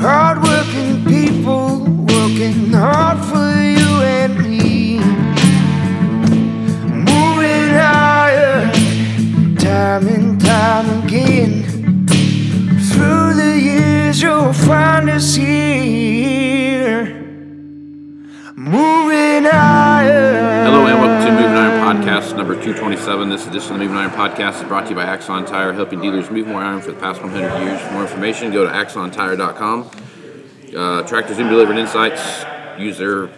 Hardworking people working hard Podcast 227. This edition of the Moving Iron Podcast is brought to you by Axon Tire, helping dealers move more iron for the past 100 years. For more information, go to axontire.com. Uh, Tractor Zoom Delivered Insights, use their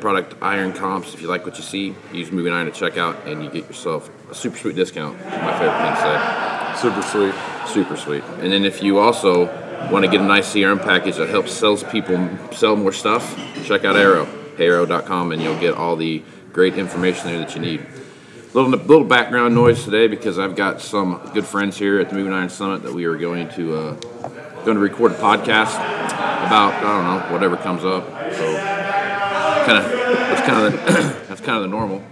product Iron Comps. If you like what you see, use Moving Iron to check out, and you get yourself a super sweet discount. My favorite thing to say. Super sweet. Super sweet. And then if you also want to get a nice CRM package that helps salespeople sell more stuff, check out Arrow, heyarrow.com, and you'll get all the great information there that you need. Little little background noise today because I've got some good friends here at the Moving Iron Summit that we are going to uh, going to record a podcast about I don't know whatever comes up. So kind of that's kind of the, that's kind of the normal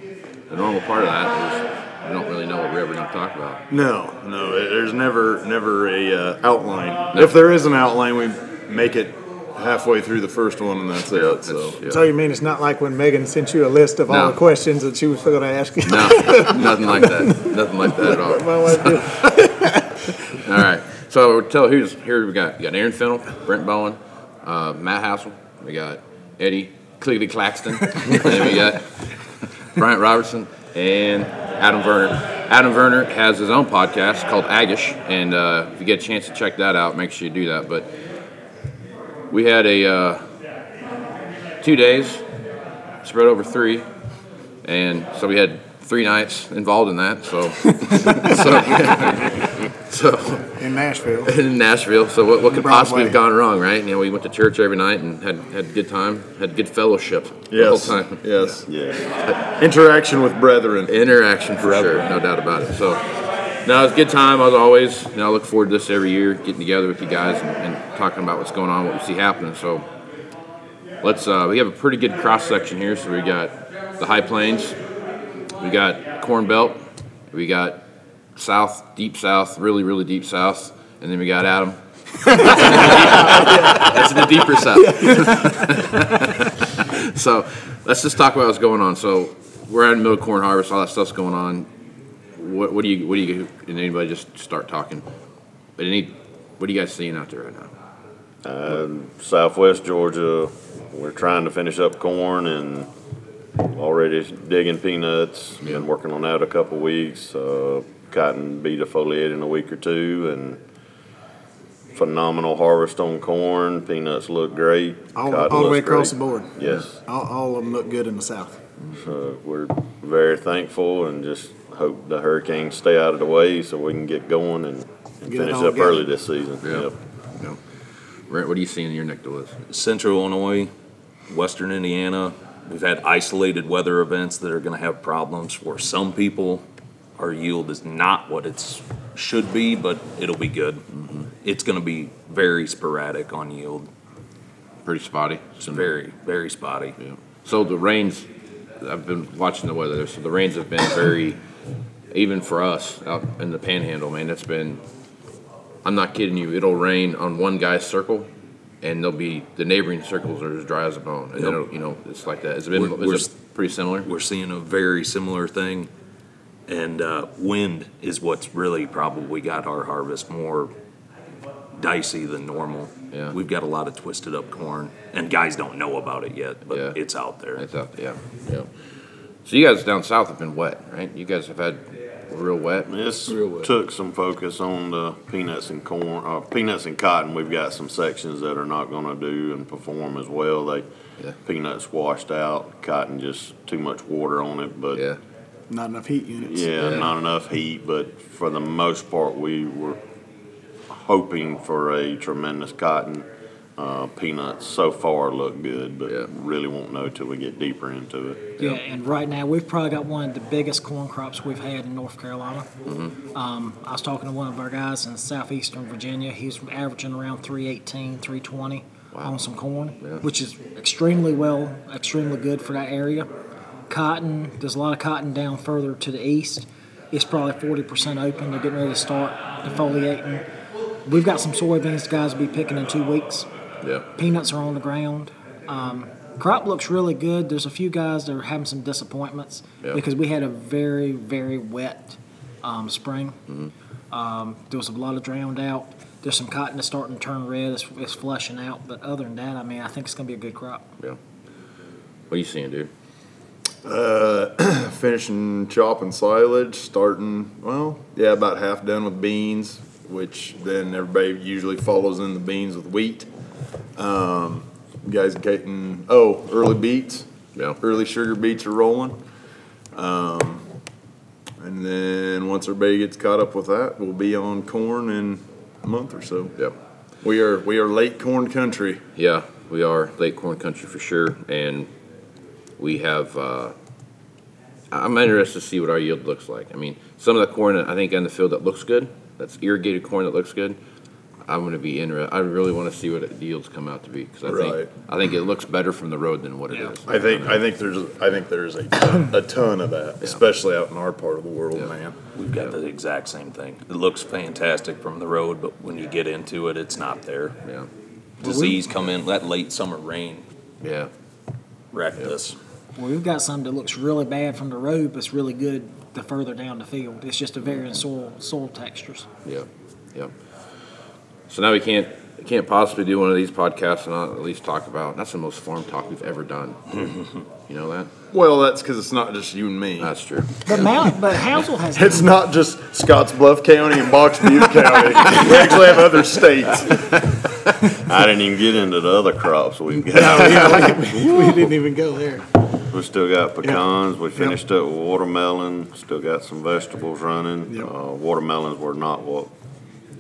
the normal part of that is we don't really know what we're ever going to talk about. No, no. There's never, never a uh, outline. If there is an outline, we make it halfway through the first one, and that's it. So Yeah. So you mean it's not like when Megan sent you a list of all the questions that she was going to ask you? No, nothing like that. Nothing like that at all. My wife did. All right. So tell here's here we got we got Aaron Fintel, Brent Bowen, uh, Matt Hassel, we got Eddie Cliggity Claxton, and then we got Bryant Robertson and Adam Werner. Adam Werner has his own podcast called Agish, and uh, if you get a chance to check that out, make sure you do that. But we had a uh, two days spread over three, and so we had three nights involved in that. So, so, so in Nashville. in Nashville. So what, what could possibly have gone wrong, right? You know, we went to church every night and had had a good time, had good fellowship yes, the whole time. yes, yeah. Interaction with brethren. Interaction for sure, no doubt about it. So, no, it's a good time as always. Know, I look forward to this every year, getting together with you guys and, and talking about what's going on, what we see happening. So, let's. Uh, we have a pretty good cross section here. So we got the High Plains, we got Corn Belt, we got South, Deep South, really, really deep South, and then we got Adam. That's the deeper south. so let's just talk about what's going on. So we're the middle corn harvest, all that stuff's going on. What, what do you, what do you, and anybody just start talking? But any, what are you guys seeing out there right now? Southwest Georgia, we're trying to finish up corn and already digging peanuts. Been working on that a couple weeks. Uh, cotton be defoliated in a week or two, and phenomenal harvest on corn. Peanuts look great. All, all the way looks across the board. Yes, All, all of them look good in the South. so we're very thankful and just hope the hurricanes stay out of the way so we can get going and, and Get finish up together. early this season. Yeah. Yep. You Brent, what are you seeing in your neck of the woods? Central Illinois, Western Indiana, we've had isolated weather events that are going to have problems for some people. Our yield is not what it should be, but it'll be good. Mm-hmm. It's going to be very sporadic on yield. Pretty spotty. It's very, very spotty. Yeah. So the rains, I've been watching the weather. So the rains have been very, even for us out in the Panhandle, man. It's been. I'm not kidding you. It'll rain on one guy's circle, and there'll be the neighboring circles are as dry as a bone. And Yep. you know, it's like that. Has it been? We're- we're is it pretty similar? We're seeing a very similar thing. And uh, wind is what's really probably got our harvest more dicey than normal. Yeah. We've got a lot of twisted up corn, and guys don't know about it yet, but Yeah. it's out there. It's out. Yeah. Yeah. So you guys down south have been wet, right? You guys have had real wet. This Real well. took some focus on the peanuts and corn, uh, peanuts and cotton. We've got some sections that are not gonna do and perform as well. They, Yeah. peanuts washed out, cotton just too much water on it, but Yeah. Not enough heat units. Yeah, Yeah. not enough heat, but for the most part, we were hoping for a tremendous cotton. Uh, peanuts so far look good, but Yeah. really won't know till we get deeper into it. Yeah, and right now we've probably got one of the biggest corn crops we've had in North Carolina. Um, I was talking to one of our guys in southeastern Virginia. He's averaging around 318, 320 on some corn, which is extremely well, extremely good for that area. Cotton, there's a lot of cotton down further to the east. It's probably 40% open. They're getting ready to start defoliating. We've got some soybeans the guys will be picking in two weeks Yeah. peanuts are on the ground. Um, crop looks really good. There's a few guys that are having some disappointments Yeah. because we had a very, very wet um, spring. Mm-hmm. Um, there was a lot of drowned out. There's some cotton that's starting to turn red. It's, it's flushing out. But other than that, I mean, I think it's going to be a good crop. Yeah. What are you seeing, dude? finishing chopping silage, starting, well, yeah, about half done with beans, which then everybody usually follows in the beans with wheat. Um, guys getting, oh, early beets. Yeah. Early sugar beets are rolling. Um, and then once our everybody gets caught up with that, we'll be on corn in a month or so. Yep. We are, we are late corn country. Yeah, we are late corn country for sure, and we have. Uh, I'm interested to see what our yield looks like. I mean, some of the corn I think in the field that looks good, that's irrigated corn that looks good. I'm going to be interested. I really want to see what the yields come out to be because I Right. think I think it looks better from the road than what it is. I think, I think there's, I think there's a ton, a ton of that, especially out in our part of the world, Yeah. man. We've got the exact same thing. It looks fantastic from the road, but when you get into it, it's not there. Yeah, Disease come in, that late summer rain yeah, wrecked us. Well, we've got some that looks really bad from the road, but it's really good the further down the field. It's just a varying soil soil textures. yeah, yeah. So now we can't can't possibly do one of these podcasts and not at least talk about. That's the most farm talk we've ever done. you know that? Well, that's because it's not just you and me. That's true. But Mount, but Housel has It's not just Scottsbluff County and Box Butte County. We actually have other states. I didn't even get into the other crops we've got. we didn't even go there. We still got pecans. We finished up with watermelon. Still got some vegetables running. Yep. Uh, watermelons were not what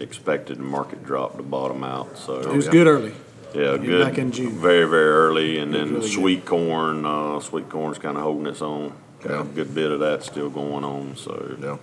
expected. The market drop to bottom out. So It was yeah. good early. Yeah, Back good. in June. Very, very early, and then really good. sweet corn. Uh, sweet corn's kind of holding its own. Got Yeah. a good bit of that still going on. So Yeah,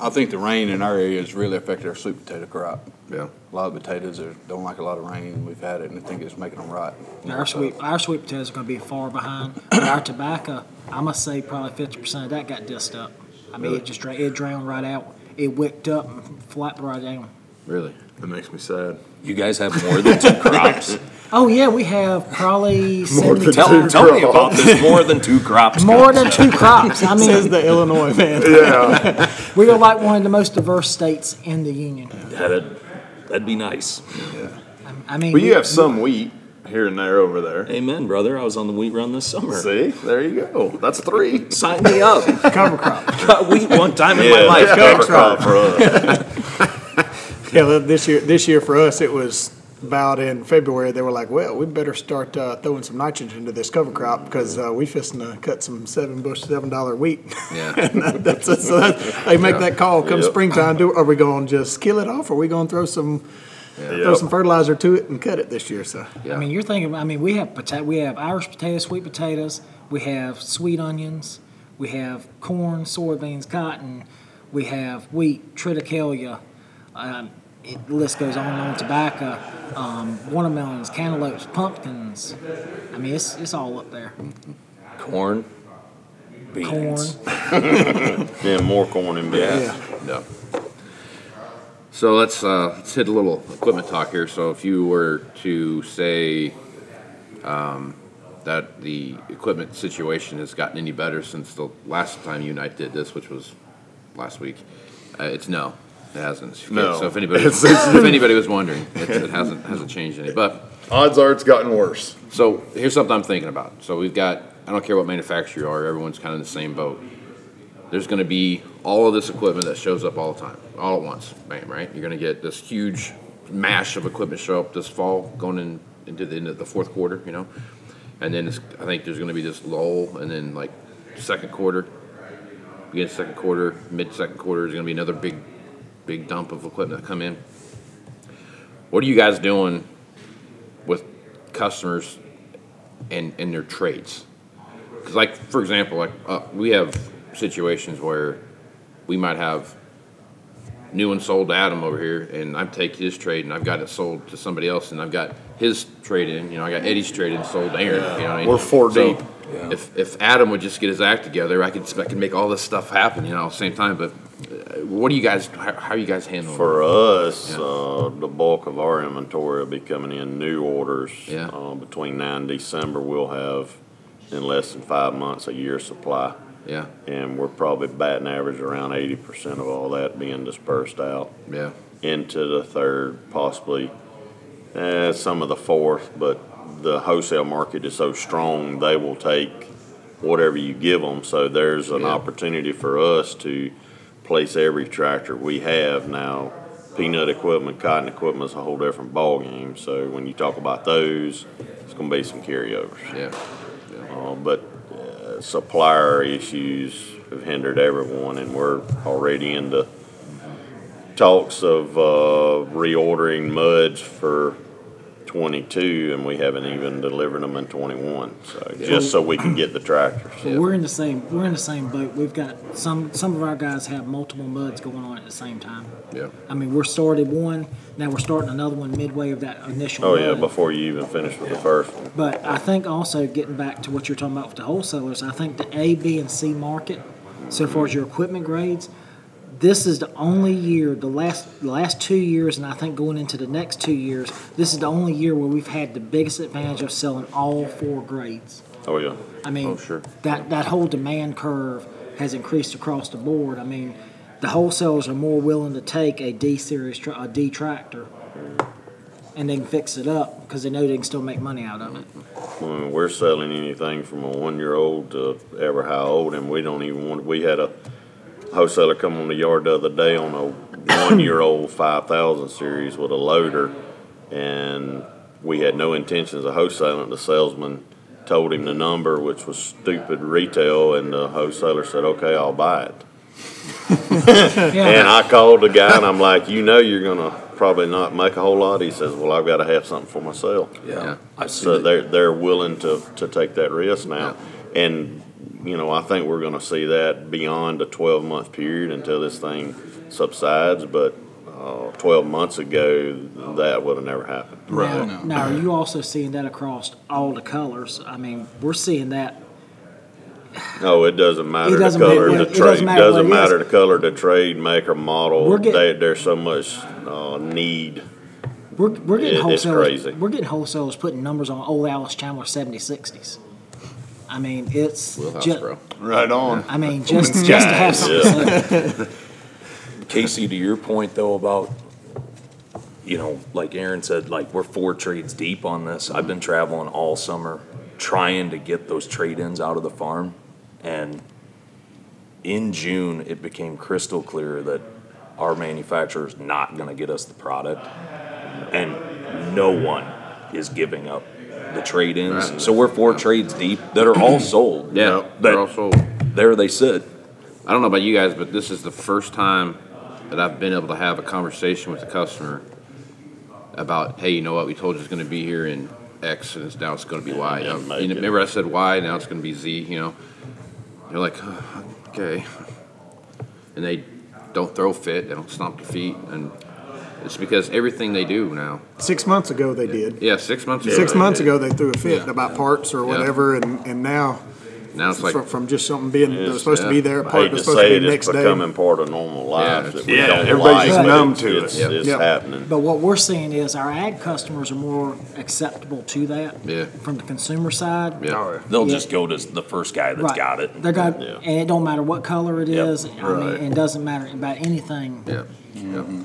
I think the rain in our area has really affected our sweet potato crop. yeah. A lot of potatoes are, don't like a lot of rain. We've had it, and I think it's making them rot. Our sweet, our sweet potatoes are going to be far behind. But our tobacco, I must say, probably fifty percent of that got dissed up. I mean, it just it drowned right out. It wicked up and flapped right down. Really? That makes me sad. You guys have more than two crops. Oh yeah, we have probably seventy. than tell, Two tell me about this. More than two crops. More than two crops. I mean, Says mean, the Illinois man. Yeah. we are like one of the most diverse states in the union. That'd, that'd be nice. I mean, Well, we- you have some wheat here and there over there. Amen, brother. I was on the wheat run this summer. See, there you go. That's three. Sign me up. Cover crop. Got wheat one time in my life. cover crop for us. Yeah, this year, this year for us, it was about in February. They were like, "Well, we better start uh, throwing some nitrogen into this cover crop because uh, we fisting to cut some seven bush, seven dollar wheat." Yeah. and that, that's it. So that, they make that call come Yep. springtime. Do are we going to just kill it off? Or are we going to throw some throw Yep. some fertilizer to it and cut it this year? So Yeah. I mean, you're thinking. I mean, we have potato. We have Irish potatoes, sweet potatoes. We have sweet onions. We have corn, soybeans, cotton. We have wheat, triticale. Um, it, the list goes on and on. Tobacco, um, watermelons, cantaloupes, pumpkins. I mean, it's it's all up there. Corn. Corn. Beans. Yeah, more corn and beans. yeah, Yeah. So let's uh, let's hit a little equipment talk here. So if you were to say um, that the equipment situation has gotten any better since the last time you and I did this, which was last week, uh, it's no, it hasn't. No. So if anybody it's- if anybody was wondering, it, it hasn't hasn't changed any. But Odds are it's gotten worse. so here's something I'm thinking about. So we've got I don't care what manufacturer you are, everyone's kind of in the same boat. There's going to be all of this equipment that shows up all the time, all at once, bam, right? You're going to get this huge mash of equipment show up this fall, going in, into the end of the fourth quarter, you know? And then I think there's going to be this lull, and then like second quarter, beginning second quarter, mid second quarter is going to be another big, big dump of equipment that come in. What are you guys doing with customers and, and their trades? Because, like, for example, like uh, we have situations where we might have new and sold to Adam over here, and I take his trade and I've got it sold to somebody else, and I've got his trade in. You know, I got Eddie's trade in sold to Aaron. You know I mean? We're four So, deep. If if Adam would just get his act together, I could I could make all this stuff happen. You know, at the same time. But uh, what do you guys? How, how are you guys handling? For it? us, Yeah. uh, the bulk of our inventory will be coming in new orders. Yeah. Uh, between now and December, we'll have in less than five months a year supply. Yeah, And we're probably batting average around eighty percent of all that being dispersed out yeah, into the third, possibly eh, some of the fourth, but the wholesale market is so strong, they will take whatever you give them. So there's an Yeah. opportunity for us to place every tractor we have now. Peanut equipment, cotton equipment is a whole different ballgame. So when you talk about those, it's going to be some carryovers. yeah. Uh, but supplier issues have hindered everyone, and we're already into talks of uh, reordering muds for 22, and we haven't even delivered them in 21. So just so we can get the tractors. But we're in the same we're in the same boat. We've got some some of our guys have multiple muds going on at the same time. Yeah. I mean, we're started one, now we're starting another one midway of that initial. Oh yeah, before you even finish with the first one. But I think also getting back to what you're talking about with the wholesalers, I think the A, B, and C market, so far as your equipment grades, this is the only year, the last the last two years, and I think going into the next two years, this is the only year where we've had the biggest advantage of selling all four grades. Oh yeah. I mean, Oh, sure. that that whole demand curve has increased across the board. I mean, the wholesalers are more willing to take a D series, tra- a D tractor, and they can fix it up because they know they can still make money out of it. Mean, we're selling anything from a one-year-old to ever how old, and we don't even want. We had a wholesaler come on the yard the other day on a one-year-old five thousand series with a loader, and we had no intentions of wholesaling. The salesman told him the number, which was stupid retail, and the wholesaler said, "Okay, I'll buy it." And I called the guy, and I'm like, "You know, you're gonna probably not make a whole lot." He says, "Well, I've got to have something for myself." Yeah. I see So they're, they're willing to, to take that risk now. And, you know, I think we're gonna see that beyond a twelve month period until this thing subsides, but, uh, twelve months ago, that would have never happened. Now, now, are you also seeing that across all the colors? I mean, we're seeing that. No, it doesn't matter It the doesn't color, matter- the it doesn't trade, matter doesn't what it is. matter the color, the trade, make or model. We're They, there's so much, uh, need. We're, we're getting It- it's wholesalers. crazy. We're getting wholesalers putting numbers on old Allis-Chalmers 70 60s. I mean, it's Wheelhouse, ju- bro. Right on. I mean, just just to have something. to say. Casey, to your point though about, you know, like Aaron said, like we're four trades deep on this. I've been traveling all summer trying to get those trade-ins out of the farm. And in June, it became crystal clear that our manufacturer is not gonna get us the product. And no one is giving up the trade-ins. So we're four trades deep that are all sold. Yeah, That- they're all sold. There they sit. I don't know about you guys, but this is the first time that I've been able to have a conversation with the customer about, hey, you know what? We told you it's going to be here in X, and it's, now it's going to be Y. You know, didn't make you know, it. remember I said Y, now it's going to be Z. You know, they're like, "Oh, okay, and they don't throw fit, they don't stomp their feet, and it's because everything they do now. Six months ago, they did. Yeah, six months ago. Six months did. ago, they threw a fit Yeah. about parts or Yeah. whatever, and, and now, Now it's like, from, from just something being, that was supposed to yeah. be there, a I part hate that was to supposed to say be it, next it's day. becoming part of normal Yeah, lives that we Yeah, don't everybody's like, just but numb it's- to it. It's, Yep. it's Yep. happening. But what we're seeing is our ag customers are more acceptable to that. Yeah. From the consumer side. yeah. Oh, They'll Yeah. just go to the first guy that's Right. got it. They're got, Yeah. and it don't matter what color it Yep. is. I mean, it doesn't matter about anything. Yeah. Mm-hmm.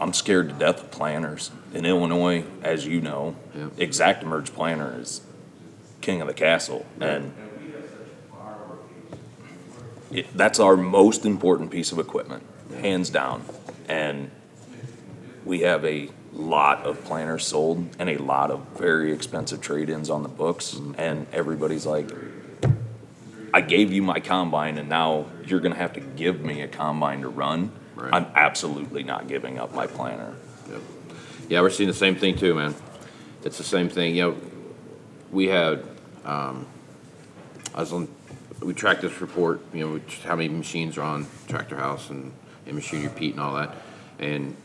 I'm scared to death of planners. In Illinois, as you know, Yep. ExactEmerge planner is king of the castle. And it, that's our most important piece of equipment, hands down. And we have a lot of planters sold and a lot of very expensive trade-ins on the books. Mm-hmm. And everybody's like, I gave you my combine and now you're gonna have to give me a combine to run. Right. I'm absolutely not giving up my planter. Yeah, we're seeing the same thing too, man. It's the same thing, you know, we had, um, I was on, we track this report, you know, which, how many machines are on Tractor House and, and Machinery Pete and all that. And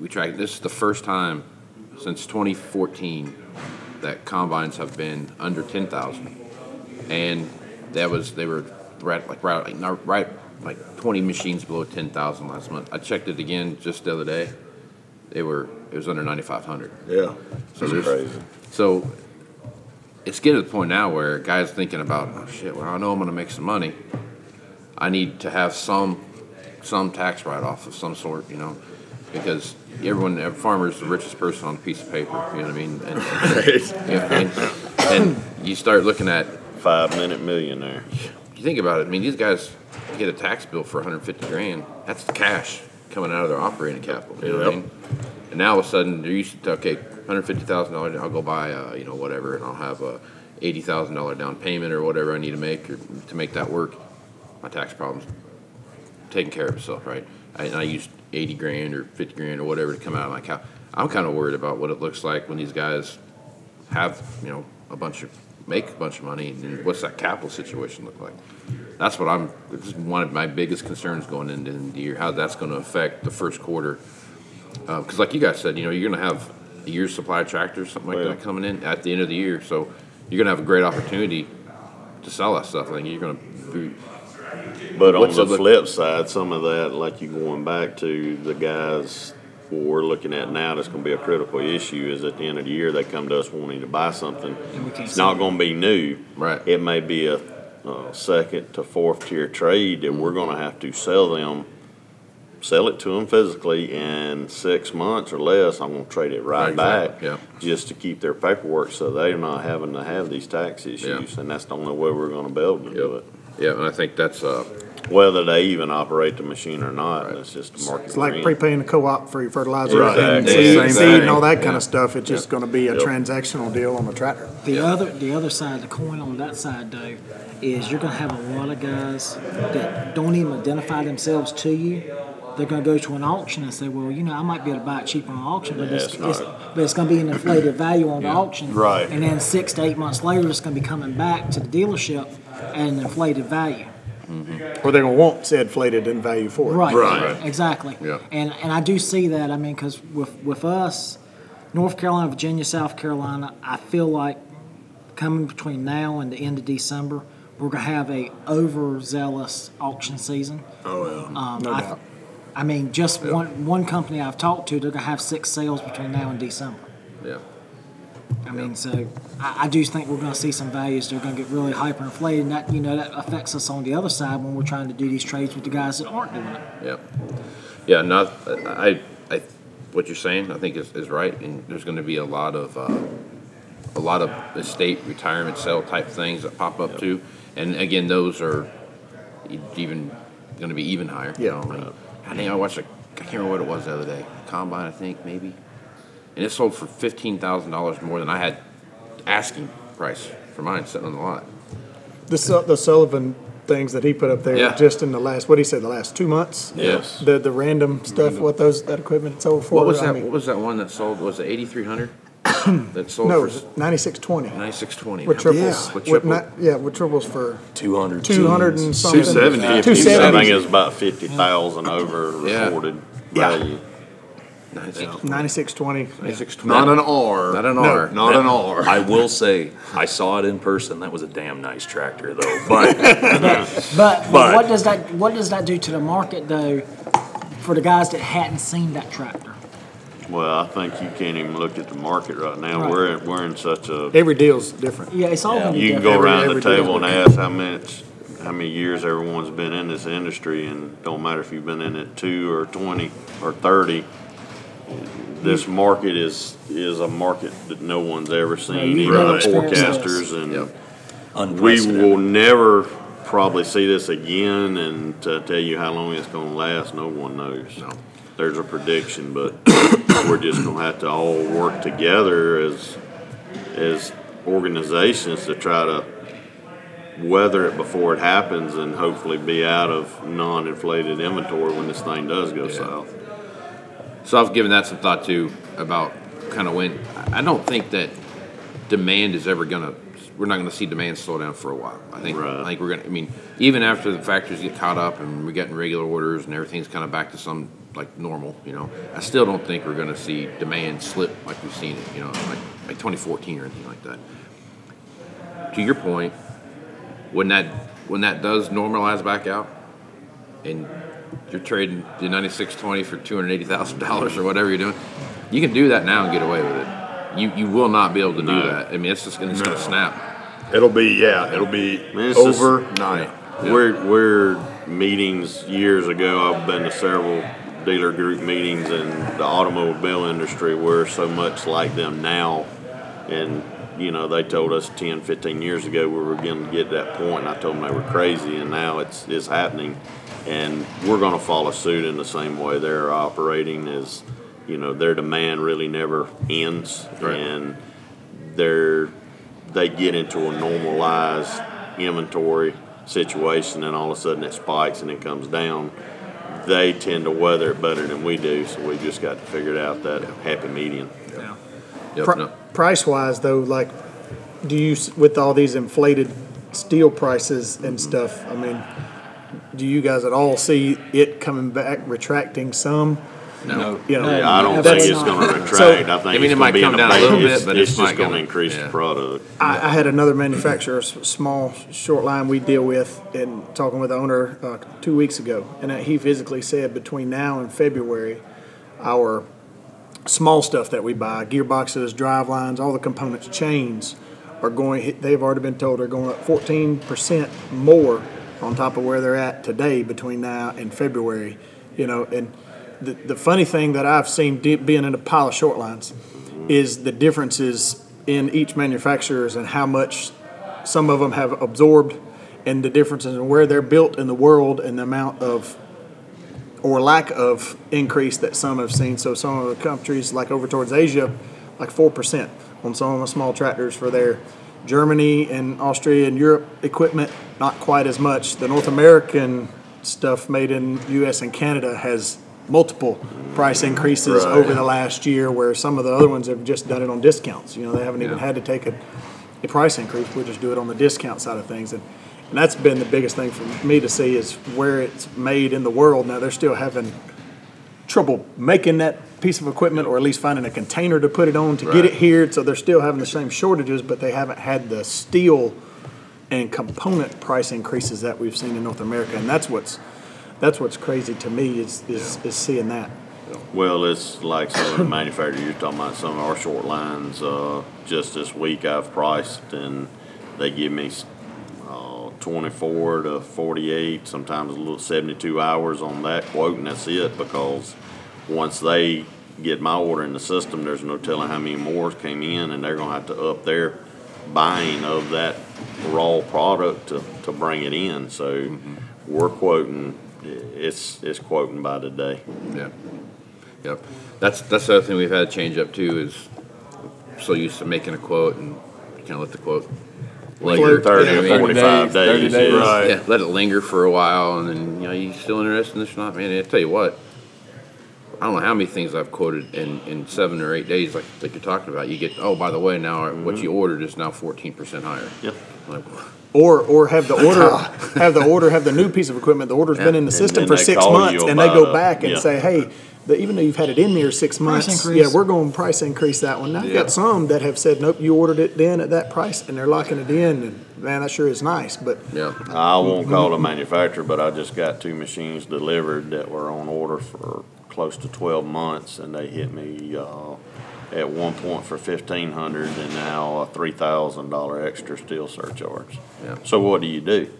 we tracked, this is the first time since twenty fourteen that combines have been under ten thousand. And that was, they were right, like, right, like, not- right, like twenty machines below ten thousand last month. I checked it again just the other day. They were, it was under ninety-five hundred. Yeah. So there's, crazy. so it's getting to the point now where guys thinking about, oh shit, well I know I'm gonna make some money. I need to have some, some tax write-off of some sort, you know, because everyone, every farmer's the richest person on a piece of paper, you know what I mean? And, yeah, and, and you start looking at, Five minute millionaire. you think about it, I mean, these guys get a tax bill for 150 grand. That's the cash coming out of their operating capital. You know what I mean? And now all of a sudden they're used to okay, 150 thousand dollars. I'll go buy uh, you know whatever, and I'll have a 80 thousand dollar down payment or whatever I need to make or to make that work. My tax problem's taking care of itself, right? I, and I used 80 grand or 50 grand or whatever to come out of my account. I'm kind of worried about what it looks like when these guys have you know a bunch of make a bunch of money and what's that capital situation look like that's what i'm this is one of my biggest concerns going into the year how that's going to affect the first quarter because like you guys said you know you're going to have a year's supply of tractors something like Well. that coming in at the end of the year so you're going to have a great opportunity to sell that stuff i think you're going to be But on the the flip side, some of that, like you going back to the guys what we're looking at now, that's going to be a critical issue. Is at the end of the year they come to us wanting to buy something. And we can't It's not going to be new. Right. It may be a, uh second to fourth tier trade that we're going to have to sell them, sell it to them physically, in six months or less, I'm going to trade it right Exactly, back. yeah. Just to keep their paperwork so they're not having to have these tax issues, and that's the only way we're going to be able to do it. yeah and i think that's uh Whether they even operate the machine or not, it's just a market. It's like we're prepaying the co-op for your fertilizer Right. and Exactly. seed, Same seed and all thing. that kind Yeah. of stuff. It's just gonna be a Yep. transactional deal on the tractor. The other, the other side of the coin on that side though, is you're gonna have a lot of guys that don't even identify themselves to you. They're gonna go to an auction and say, well, you know, I might be able to buy it cheaper on auction, but Yeah, it's, it's it's, but it's gonna be an inflated value on the auction. Right. And then six to eight months later, it's gonna be coming back to the dealership at an inflated value. Or they're gonna want said inflated in value for it. Right. Right. Exactly. Yeah. And and I do see that. I mean, because with with us, North Carolina, Virginia, South Carolina, I feel like coming between now and the end of December, we're gonna have a overzealous auction season. Oh yeah. Um, No I, doubt. I mean, just one one company I've talked to, they're gonna have six sales between now and December. yeah I mean, so I, I do think we're going to see some values. They're going to get really hyperinflated, and that you know that affects us on the other side when we're trying to do these trades with the guys that aren't doing it. Yeah, yeah. Not I. I. What you're saying, I think is, is right. And there's going to be a lot of uh, a lot of estate retirement sale type things that pop up too. And again, those are even going to be even higher. you Yeah. know, I, mean, I think I watched a. I can't remember what it was the other day. Combine, I think maybe. And it sold for fifteen thousand dollars more than I had asking price for mine sitting on the lot. The, Su- the Sullivan things that he put up there Yeah. just in the last, what did he said, the last two months? Yes. The, the random stuff, what those, that equipment sold for? What was I that? mean, What was that one that sold? Was it eighty three hundred? that sold No, for ninety-six twenty. ninety six twenty. With triples. With With triple. not- Yeah, with triples for Two hundred. two hundred and something. 270. Two I think seventy. it's about fifty thousand over Yeah. reported Yeah. value. Ninety-six twenty. Ninety-six twenty. Not an R. Not an No, R. Not an R. I will say, I saw it in person. That was a damn nice tractor, though. But But, but, But- what does that what does that do to the market though for the guys that hadn't seen that tractor? Well, I think you can't even look at the market right now. Right. We're we're in such a. Every deal's different. Yeah, it's all going to be You can different. go around every the table and ask how much, how many years everyone's been in this industry, and don't matter if you've been in it two or twenty or thirty. This market is is a market that no one's ever seen, you even never the forecasters, and Yep. we will never probably see this again, and to tell you how long it's gonna last, no one knows. No. There's a prediction, but we're just gonna have to all work together as, as organizations to try to weather it before it happens and hopefully be out of non-inflated inventory when this thing does go south. So I've given that some thought too about kind of when I don't think that demand is ever gonna. We're not gonna see demand slow down for a while. I think. Right. I think we're gonna. I mean, even after the factories get caught up and we're getting regular orders and everything's kind of back to some like normal, you know, I still don't think we're gonna see demand slip like we've seen it. You know, like like 2014 or anything like that. To your point, when that when that does normalize back out, and you're trading the 9620 for $280,000 or whatever you're doing, you can do that now and get away with it. You you will not be able to do No. that. I mean, it's just gonna, it's No. gonna snap. It'll be, yeah, it'll be Man, it's just- overnight. We're, we're meetings years ago. I've been to several dealer group meetings in the automobile industry. We're so much like them now. And, you know, they told us 10, 15 years ago we were going to get to that point, and I told them they were crazy, and now it's, it's happening. And we're going to follow suit in the same way they're operating is, you know, their demand really never ends. Right. And they're they get into a normalized inventory situation and all of a sudden it spikes and it comes down they tend to weather it better than we do so we just got to figure out that happy median Yeah. Yep, Pri- no. Price wise, though, like, do you with all these inflated steel prices and mm-hmm. stuff? I mean, do you guys at all see it coming back, retracting some? No. You know, i don't think that's- it's going to retract So- i think I mean, it's it might gonna be come in down a little bit, it's- but it's it's just not going to gonna- increase yeah. the product I, I had another manufacturer, s- small short line we deal with, and talking with the owner uh, two weeks ago, and he physically said between now and February, our small stuff that we buy, gearboxes, drive lines, all the components, chains, are going. They've already been told they're going up 14 percent more on top of where they're at today between now and February. You know, and the the funny thing that I've seen being in a pile of short lines is the differences in each manufacturers and how much some of them have absorbed and the differences in where they're built in the world and the amount of or lack of increase that some have seen. So some of the countries like over towards Asia, like four percent on some of the small tractors for their Germany and Austria and Europe equipment, not quite as much. The North American stuff made in US and Canada has multiple price increases Right. over the last year where some of the other ones have just done it on discounts. You know, they haven't even had to take a, a price increase. We'll just do it on the discount side of things. And, and that's been the biggest thing for me to see is where it's made in the world. Now they're still having trouble making that piece of equipment or at least finding a container to put it on to get it here. So they're still having the same shortages, but they haven't had the steel and component price increases that we've seen in North America. And that's what's that's what's crazy to me is is, is seeing that. Well, it's like some of the manufacturers, you're talking about some of our short lines, uh, just this week I've priced and they give me, uh, twenty-four to forty-eight, sometimes a little seventy-two hours on that quote and that's it because once they get my order in the system, there's no telling how many more came in and they're gonna have to up their buying of that raw product to, to bring it in, so we're quoting, it's, it's quoting by the day. Yeah. Yep. That's that's the other thing we've had to change up too is so used to making a quote and you kind of let the quote linger. Thirty you know or what I mean? forty-five days, 30 days. days. Right. Yeah, let it linger for a while, and then you know you still interested in this or not, man. I tell you what, I don't know how many things I've quoted in, in seven or eight days, like like you're talking about. You get oh by the way, now what you ordered is now fourteen percent higher. Yep. Like, Or or have the order have the order have the new piece of equipment. The order's been in the system for six months, and they go back and yeah. say, "Hey, the, even though you've had it in there six months, yeah, we're going to price increase that one." Now you've got some that have said, "Nope, you ordered it then at that price," and they're locking it in. And man, that sure is nice. But yeah, I won't call the manufacturer, but I just got two machines delivered that were on order for close to twelve months, and they hit me, uh, at one point for fifteen hundred, and now a three thousand dollar extra steel surcharge. Yeah. So what do you do?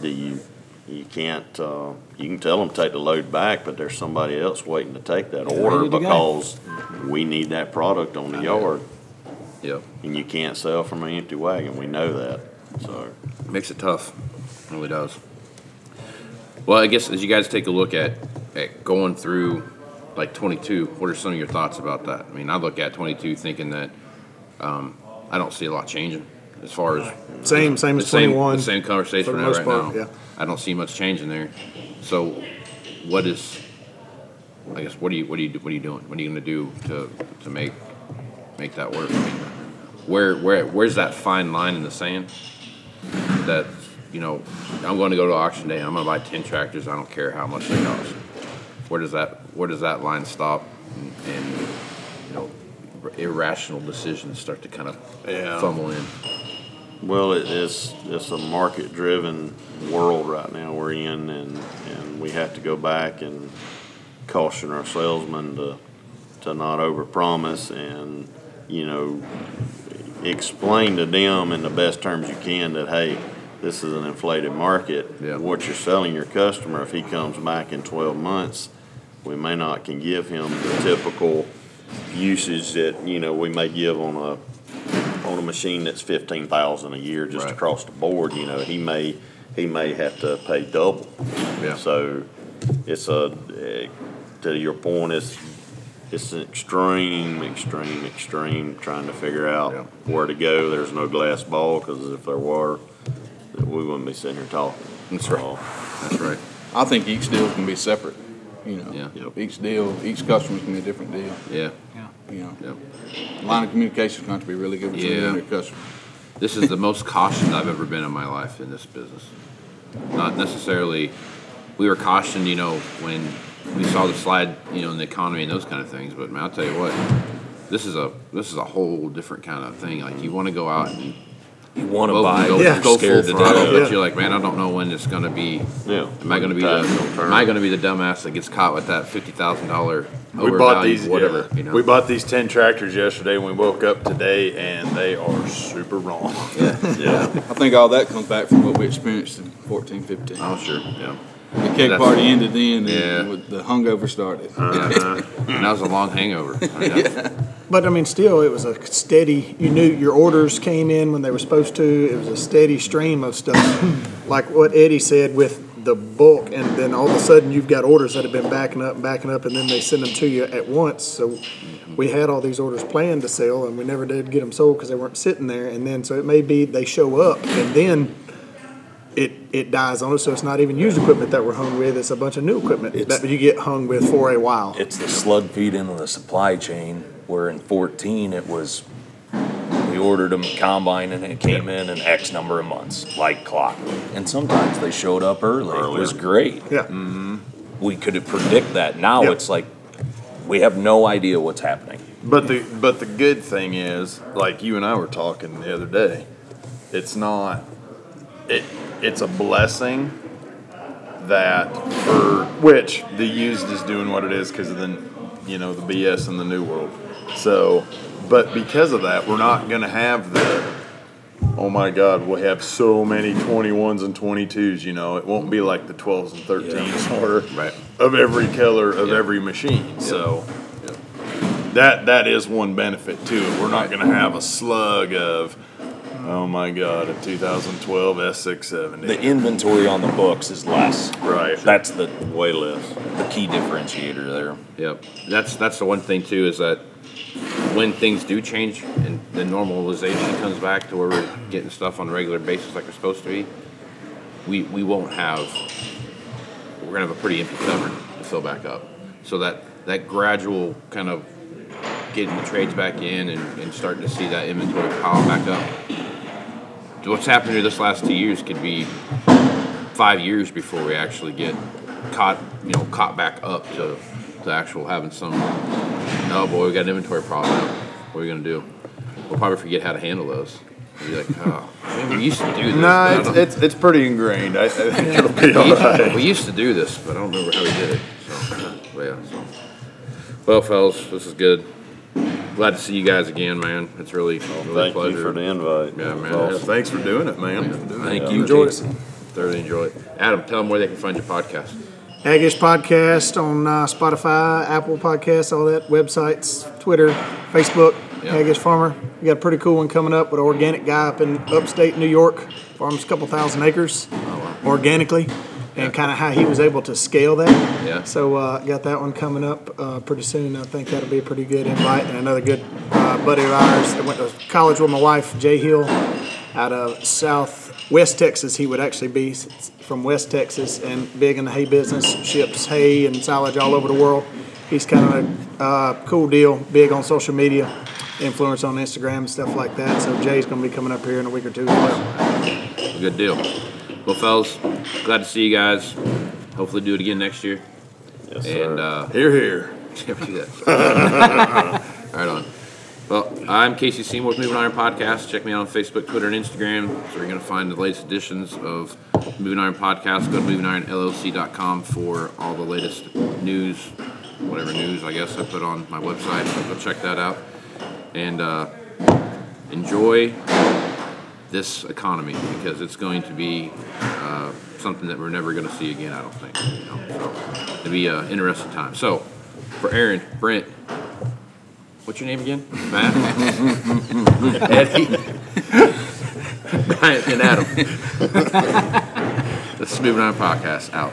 Do you, you can't, uh, you can tell them to take the load back, but there's somebody else waiting to take that order because we need that product on the yard, yeah, and you can't sell from an empty wagon, we know that, so. makes it tough. really does. Well, I guess as you guys take a look at, at going through like 22, what are some of your thoughts about that? I mean, I look at 22 thinking that um, I don't see a lot changing as far as Same, same as same, 21. the same conversation for the we're most right part, now. yeah. I don't see much changing there. So, what is? I guess what are you what are you what are you doing? What are you going to do to to make make that work? I mean, where where where's that fine line in the sand? That you know, I'm going to go to auction day. I'm going to buy ten tractors. I don't care how much they cost. Where does that where does that line stop? And, and you know, irrational decisions start to kind of Yeah. fumble in. Well, it is, it's a market-driven world right now we're in, and, and we have to go back and caution our salesmen to, to not overpromise and, you know, explain to them in the best terms you can that, hey, this is an inflated market. Yeah. What you're selling your customer, if he comes back in twelve months, we may not can give him the typical usage that, you know, we may give on a, on a machine that's fifteen thousand a year just Right. across the board, you know, he may, he may have to pay double. Yeah. So it's a, eh, to your point, it's, it's an extreme, extreme, extreme trying to figure Yeah. out where to go. There's no glass ball, cause if there were, we wouldn't be sitting here talking. That's right. So, That's right. I think each deal can be separate, you know. Yeah. Yep. Each deal, each customer can be a different deal, Yeah. Yeah. you know. Yep. Line of communication is going to be really good between you Yeah. and your customer. This is the most cautioned I've ever been in my life in this business. Not necessarily, we were cautioned, you know, when we saw the slide, you know, in the economy and those kind of things. But man, I'll tell you what, this is a this is a whole different kind of thing. Like you want to go out and You want to buy, go, Yeah. go scared full to throttle, death. but you're like, man, I don't know when it's gonna be. yeah. Am I gonna be the Tides don't turn. Am I gonna be the dumbass that gets caught with that fifty thousand dollar We bought these, whatever? yeah. You know, We bought these ten tractors yesterday and we woke up today and they are super wrong. Yeah. I think all that comes back from what we experienced in fourteen, fifteen. Oh sure, yeah. The cake That's- party ended then, and with the hungover started. yeah. and that was a long hangover. I know. But I mean, still, it was a steady. You knew your orders came in when they were supposed to. It was a steady stream of stuff, like what Eddie said with the bulk, and then all of a sudden you've got orders that have been backing up and backing up, and then they send them to you at once. So mm-hmm. we had all these orders planned to sell, and we never did get them sold because they weren't sitting there. And then so it may be they show up, and then. It, it dies on us, so it's not even used equipment that we're hung with. It's a bunch of new equipment It's- that you get hung with for a while. It's the slug feed into the supply chain, where in fourteen, it was, we ordered them at combine and it came in in X number of months, like clockwork. And sometimes they showed up early. It was great. Yeah. Mm-hmm. We could predict that. Now Yeah. it's like, we have no idea what's happening. But the but the good thing is, like you and I were talking the other day, it's not it it's a blessing that for which the used is doing what it is because of the you know the BS in the new world. So, but because of that, we're not going to have the oh my God, we have so many 21s and 22s. You know, it won't be like the 12s and 13s or Right. of every color of Yeah. every machine. So that that is one benefit to it. We're not going to have a slug of, oh my god, a 2012 S670. The inventory on the books is less. Right. That's the, Way less. the key differentiator there. Yep. That's that's the one thing too is that when things do change and the normalization comes back to where we're getting stuff on a regular basis like we're supposed to be, we we won't have we're gonna have a pretty empty cupboard to fill back up. So that that gradual kind of getting the trades back in and, and starting to see that inventory pile back up. What's happened here this last two years could be five years before we actually get caught, you know, caught back up to, to actual having some. Oh boy, we got an inventory problem. What are we gonna do? We'll probably forget how to handle those. We'll be like, oh, man, we used to do this. I it's, it's it's pretty ingrained. I, I think it'll be we, used, we used to do this, but I don't remember how we did it. So, but yeah. So, well, fellas, this is good. Glad to see you guys again, man. It's really, really a Thank pleasure. you for the invite. Yeah, It was man. Yeah, awesome. thanks for doing it, man. Thank you, Enjoyed it. Jason. Thoroughly enjoy it. Adam, tell them where they can find your podcast. Aggish Podcast on uh, Spotify, Apple Podcasts, all that, websites, Twitter, Facebook, Yeah. Aggish Farmer. We got a pretty cool one coming up with an organic guy up in upstate New York, farms a couple thousand acres. Oh, wow. organically, and kind of how he was able to scale that. Yeah. So uh, got that one coming up uh, pretty soon. I think that'll be a pretty good invite, and another good uh, buddy of ours that went to college with my wife, Jay Hill, out of South West Texas. He would actually be from West Texas and big in the hay business, ships hay and silage all over the world. He's kind of a uh, cool deal, big on social media, influence on Instagram and stuff like that. So Jay's going to be coming up here in a week or two as well. Good deal. Well, fellas, glad to see you guys. Hopefully, do it again next year. Yes, sir. And uh, Here, here. Yeah, we do that. right on. Well, I'm Casey Seymour with Moving Iron Podcast. Check me out on Facebook, Twitter, and Instagram. So you're going to find the latest editions of Moving Iron Podcast. Go to movingironllc.com for all the latest news, whatever news I guess I put on my website. So go check that out. And uh, enjoy this economy because it's going to be uh, something that we're never going to see again, I don't think. You know? So it'll be an interesting time. So for Aaron, Brent, what's your name again? Matt, Eddie, Brian, and Adam. is Moving Iron Podcast out.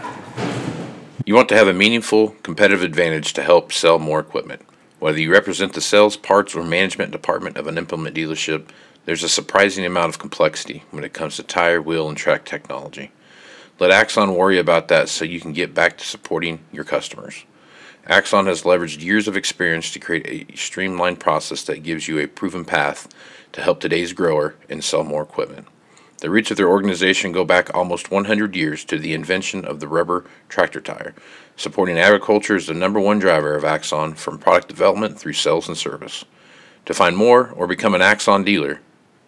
You want to have a meaningful competitive advantage to help sell more equipment. Whether you represent the sales, parts, or management department of an implement dealership, there's a surprising amount of complexity when it comes to tire, wheel, and track technology. Let Axon worry about that so you can get back to supporting your customers. Axon has leveraged years of experience to create a streamlined process that gives you a proven path to help today's grower and sell more equipment. The roots of their organization go back almost 100 years to the invention of the rubber tractor tire. Supporting agriculture is the number one driver of Axon from product development through sales and service. To find more or become an Axon dealer,